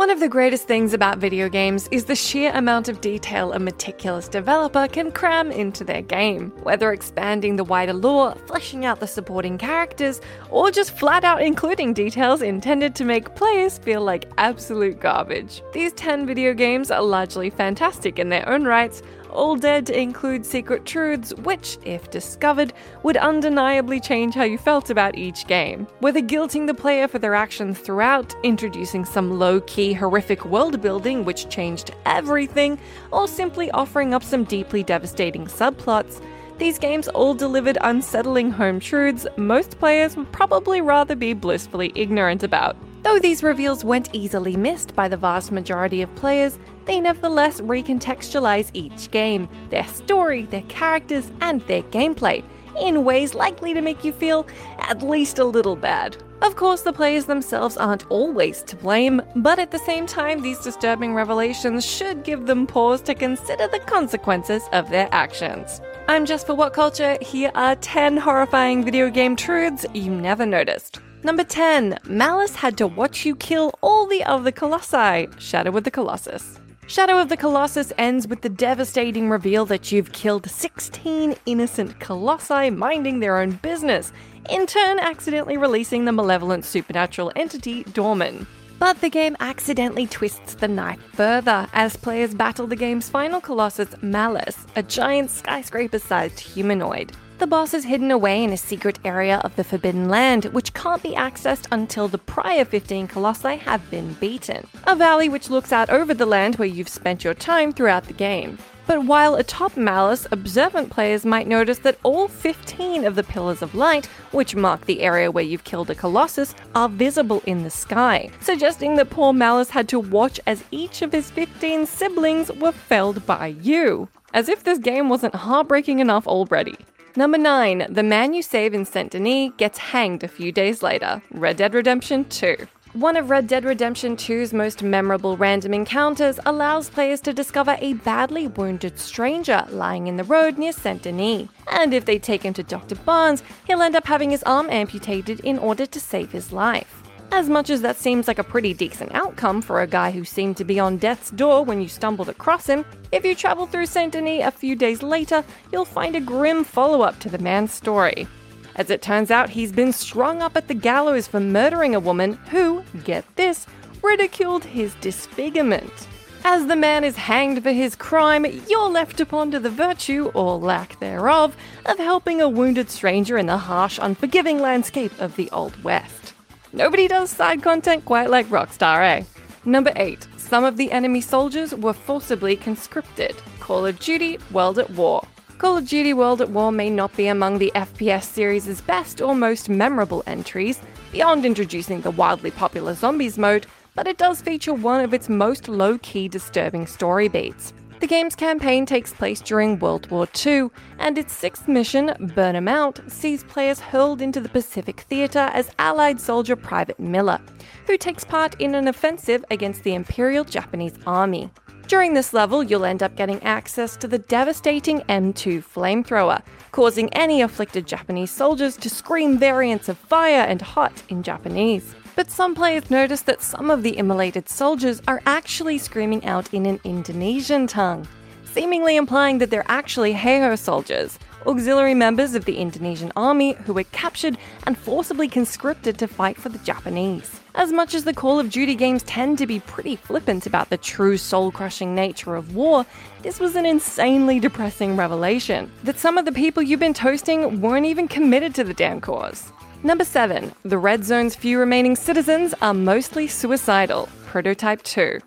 One of the greatest things about video games is the sheer amount of detail a meticulous developer can cram into their game. Whether expanding the wider lore, fleshing out the supporting characters, or just flat out including details intended to make players feel like absolute garbage. These 10 video games are largely fantastic in their own rights, all dead to include secret truths, which, if discovered, would undeniably change how you felt about each game. Whether guilting the player for their actions throughout, introducing some low key, horrific world building which changed everything, or simply offering up some deeply devastating subplots, these games all delivered unsettling home truths most players would probably rather be blissfully ignorant about. Though these reveals weren't easily missed by the vast majority of players, they nevertheless recontextualize each game, their story, their characters, and their gameplay in ways likely to make you feel at least a little bad. Of course, the players themselves aren't always to blame, but at the same time, these disturbing revelations should give them pause to consider the consequences of their actions. I'm Just for WhatCulture. Here are 10 horrifying video game truths you never noticed. Number 10. Malus had to watch you kill all the other Colossi. Shadow of the Colossus. Shadow of the Colossus ends with the devastating reveal that you've killed 16 innocent colossi minding their own business, in turn, accidentally releasing the malevolent supernatural entity Dormin. But the game accidentally twists the knife further as players battle the game's final colossus, Malus, a giant skyscraper sized humanoid. The boss is hidden away in a secret area of the Forbidden Land, which can't be accessed until the prior 15 colossi have been beaten. A valley which looks out over the land where you've spent your time throughout the game. But while atop Malus, observant players might notice that all 15 of the pillars of light, which mark the area where you've killed a colossus, are visible in the sky, suggesting that poor Malus had to watch as each of his 15 siblings were felled by you. As if this game wasn't heartbreaking enough already. Number 9. The man you save in Saint Denis gets hanged a few days later. Red Dead Redemption 2. One of Red Dead Redemption 2's most memorable random encounters allows players to discover a badly wounded stranger lying in the road near Saint Denis. And if they take him to Dr. Barnes, he'll end up having his arm amputated in order to save his life. As much as that seems like a pretty decent outcome for a guy who seemed to be on death's door when you stumbled across him, if you travel through Saint Denis a few days later, you'll find a grim follow up to the man's story. As it turns out, he's been strung up at the gallows for murdering a woman who, get this, ridiculed his disfigurement. As the man is hanged for his crime, you're left to ponder the virtue, or lack thereof, of helping a wounded stranger in the harsh, unforgiving landscape of the Old West. Nobody does side content quite like Rockstar, eh? Number 8. Some of the enemy soldiers were forcibly conscripted. Call of Duty World at War. Call of Duty World at War may not be among the FPS series' best or most memorable entries, beyond introducing the wildly popular Zombies mode, but it does feature one of its most low key disturbing story beats. The game's campaign takes place during World War II, and its sixth mission, Burn 'em Out, sees players hurled into the Pacific Theater as Allied soldier Private Miller, who takes part in an offensive against the Imperial Japanese Army. During this level, you'll end up getting access to the devastating M2 flamethrower, causing any afflicted Japanese soldiers to scream variants of fire and hot in Japanese. But some players noticed that some of the immolated soldiers are actually screaming out in an Indonesian tongue, seemingly implying that they're actually Heiho soldiers, auxiliary members of the Indonesian army who were captured and forcibly conscripted to fight for the Japanese. As much as the Call of Duty games tend to be pretty flippant about the true soul crushing nature of war, this was an insanely depressing revelation that some of the people you've been toasting weren't even committed to the damn cause. Number 7. The Red Zone's few remaining citizens are mostly suicidal. Prototype 2.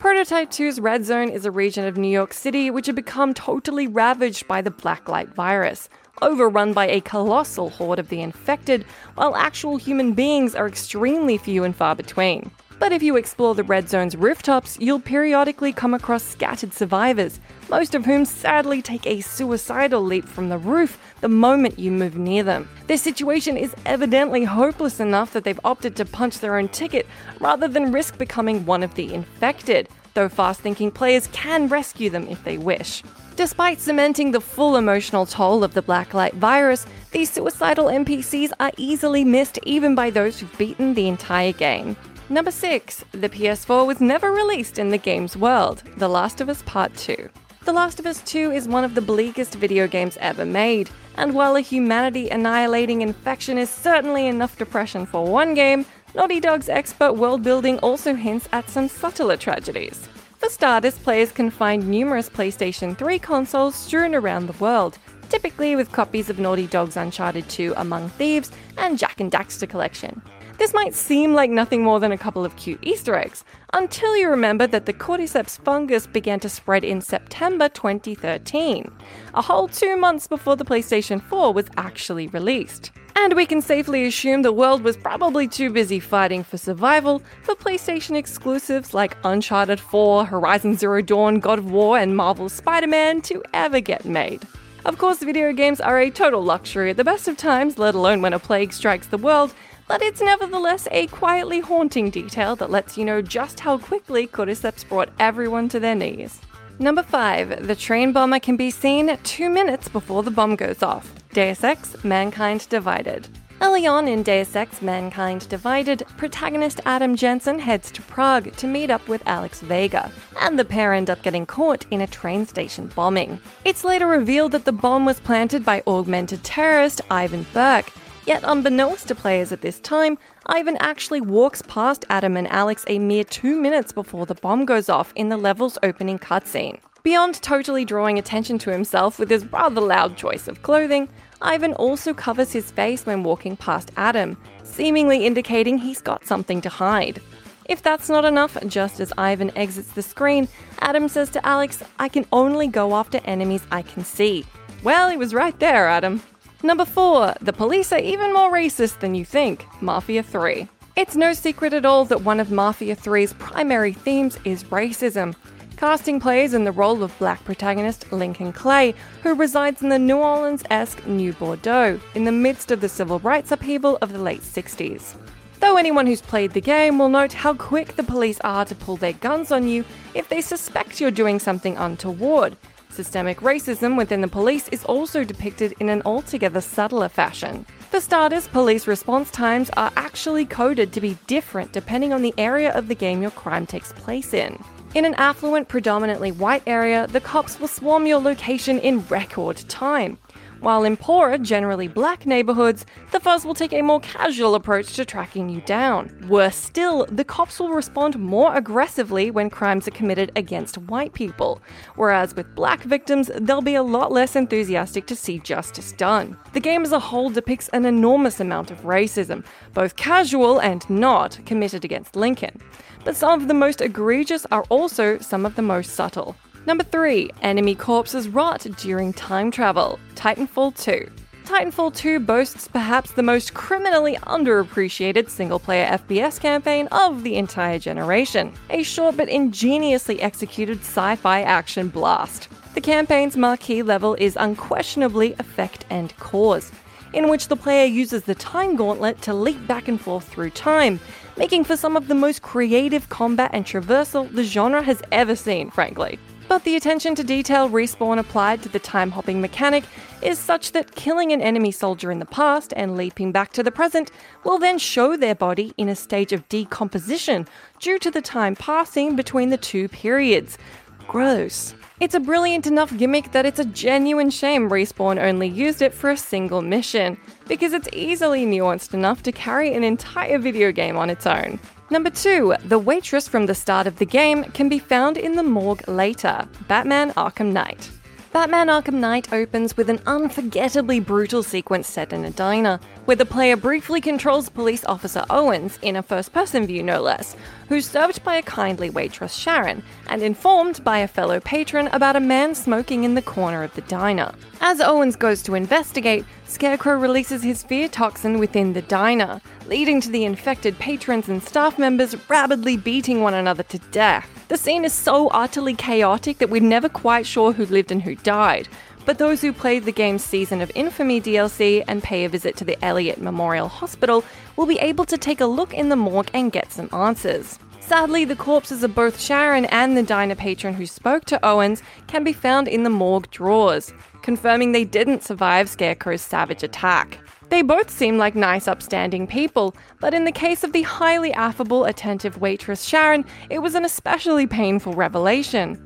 Prototype 2's Red Zone is a region of New York City which had become totally ravaged by the Blacklight virus, overrun by a colossal horde of the infected, while actual human beings are extremely few and far between. But if you explore the Red Zone's rooftops, you'll periodically come across scattered survivors, most of whom sadly take a suicidal leap from the roof the moment you move near them. Their situation is evidently hopeless enough that they've opted to punch their own ticket rather than risk becoming one of the infected, though fast thinking players can rescue them if they wish. Despite cementing the full emotional toll of the Blacklight virus, these suicidal NPCs are easily missed even by those who've beaten the entire game. Number 6. The PS4 was never released in the game's world. The Last of Us Part 2. The Last of Us 2 is one of the bleakest video games ever made, and while a humanity annihilating infection is certainly enough depression for one game, Naughty Dog's expert world building also hints at some subtler tragedies. For starters, players can find numerous PlayStation 3 consoles strewn around the world, typically with copies of Naughty Dog's Uncharted 2 Among Thieves and Jak and Daxter collection. This might seem like nothing more than a couple of cute Easter eggs, until you remember that the cordyceps fungus began to spread in September 2013, a whole two months before the PlayStation 4 was actually released. And we can safely assume the world was probably too busy fighting for survival for PlayStation exclusives like Uncharted 4, Horizon Zero Dawn, God of War, and Marvel's Spider Man to ever get made. Of course, video games are a total luxury at the best of times, let alone when a plague strikes the world, but it's nevertheless a quietly haunting detail that lets you know just how quickly Cordyceps brought everyone to their knees. Number 5. The train bomber can be seen two minutes before the bomb goes off. Deus Ex Mankind Divided. Early on in Deus Ex Mankind Divided, protagonist Adam Jensen heads to Prague to meet up with Alex Vega, and the pair end up getting caught in a train station bombing. It's later revealed that the bomb was planted by augmented terrorist Ivan Burke, Yet, unbeknownst to players at this time, Ivan actually walks past Adam and Alex a mere two minutes before the bomb goes off in the level's opening cutscene. Beyond totally drawing attention to himself with his rather loud choice of clothing, Ivan also covers his face when walking past Adam, seemingly indicating he's got something to hide. If that's not enough, just as Ivan exits the screen, Adam says to Alex, I can only go after enemies I can see. Well, he was right there, Adam. Number 4. The police are even more racist than you think Mafia 3. It's no secret at all that one of Mafia 3's primary themes is racism. Casting players in the role of black protagonist Lincoln Clay, who resides in the New Orleans esque New Bordeaux, in the midst of the civil rights upheaval of the late 60s. Though anyone who's played the game will note how quick the police are to pull their guns on you if they suspect you're doing something untoward, Systemic racism within the police is also depicted in an altogether subtler fashion. For starters, police response times are actually coded to be different depending on the area of the game your crime takes place in. In an affluent, predominantly white area, the cops will swarm your location in record time while in poorer, generally black neighborhoods, the fuzz will take a more casual approach to tracking you down. Worse still, the cops will respond more aggressively when crimes are committed against white people, whereas with black victims, they'll be a lot less enthusiastic to see justice done. The game as a whole depicts an enormous amount of racism, both casual and not, committed against Lincoln. But some of the most egregious are also some of the most subtle. Number 3. Enemy corpses rot during time travel. Titanfall 2. Titanfall 2 boasts perhaps the most criminally underappreciated single player FPS campaign of the entire generation. A short but ingeniously executed sci fi action blast. The campaign's marquee level is unquestionably Effect and Cause, in which the player uses the time gauntlet to leap back and forth through time, making for some of the most creative combat and traversal the genre has ever seen, frankly but the attention to detail Respawn applied to the time hopping mechanic is such that killing an enemy soldier in the past and leaping back to the present will then show their body in a stage of decomposition due to the time passing between the two periods. gross. It's a brilliant enough gimmick that it's a genuine shame Respawn only used it for a single mission, because it's easily nuanced enough to carry an entire video game on its own. Number 2. The waitress from the start of the game can be found in the morgue later Batman Arkham Knight. Batman Arkham Knight opens with an unforgettably brutal sequence set in a diner, where the player briefly controls police officer Owens, in a first person view no less, who's served by a kindly waitress Sharon, and informed by a fellow patron about a man smoking in the corner of the diner. As Owens goes to investigate, Scarecrow releases his fear toxin within the diner, leading to the infected patrons and staff members rapidly beating one another to death. The scene is so utterly chaotic that we're never quite sure who lived and who died, but those who played the game's Season of Infamy DLC and pay a visit to the Elliott Memorial Hospital will be able to take a look in the morgue and get some answers. Sadly, the corpses of both Sharon and the diner patron who spoke to Owens can be found in the morgue drawers, confirming they didn't survive Scarecrow's savage attack. They both seem like nice, upstanding people, but in the case of the highly affable, attentive waitress Sharon, it was an especially painful revelation.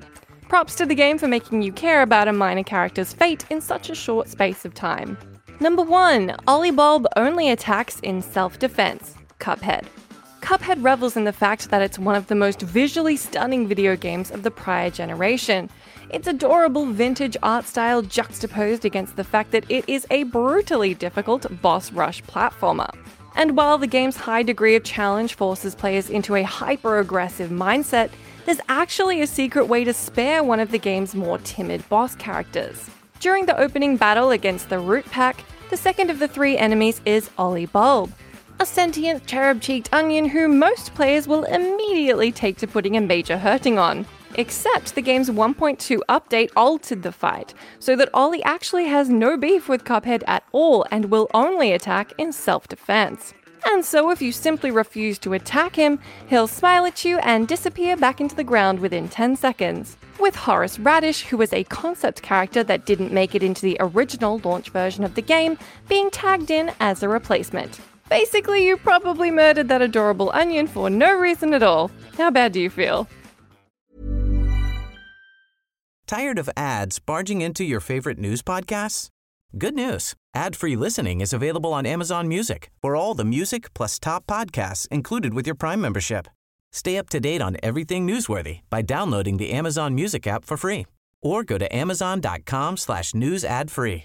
Props to the game for making you care about a minor character's fate in such a short space of time. Number 1 Ollie Bulb only attacks in self defense Cuphead. Cuphead revels in the fact that it's one of the most visually stunning video games of the prior generation. Its adorable vintage art style juxtaposed against the fact that it is a brutally difficult boss rush platformer. And while the game's high degree of challenge forces players into a hyper aggressive mindset, there's actually a secret way to spare one of the game's more timid boss characters. During the opening battle against the Root Pack, the second of the three enemies is Ollie Bulb, a sentient cherub cheeked onion who most players will immediately take to putting a major hurting on. Except the game's 1.2 update altered the fight, so that Ollie actually has no beef with Cuphead at all and will only attack in self defense. And so, if you simply refuse to attack him, he'll smile at you and disappear back into the ground within 10 seconds. With Horace Radish, who was a concept character that didn't make it into the original launch version of the game, being tagged in as a replacement. Basically, you probably murdered that adorable onion for no reason at all. How bad do you feel? Tired of ads barging into your favorite news podcasts? Good news. Ad-free listening is available on Amazon Music for all the music plus top podcasts included with your Prime membership. Stay up to date on everything newsworthy by downloading the Amazon Music app for free or go to amazon.com slash news ad free.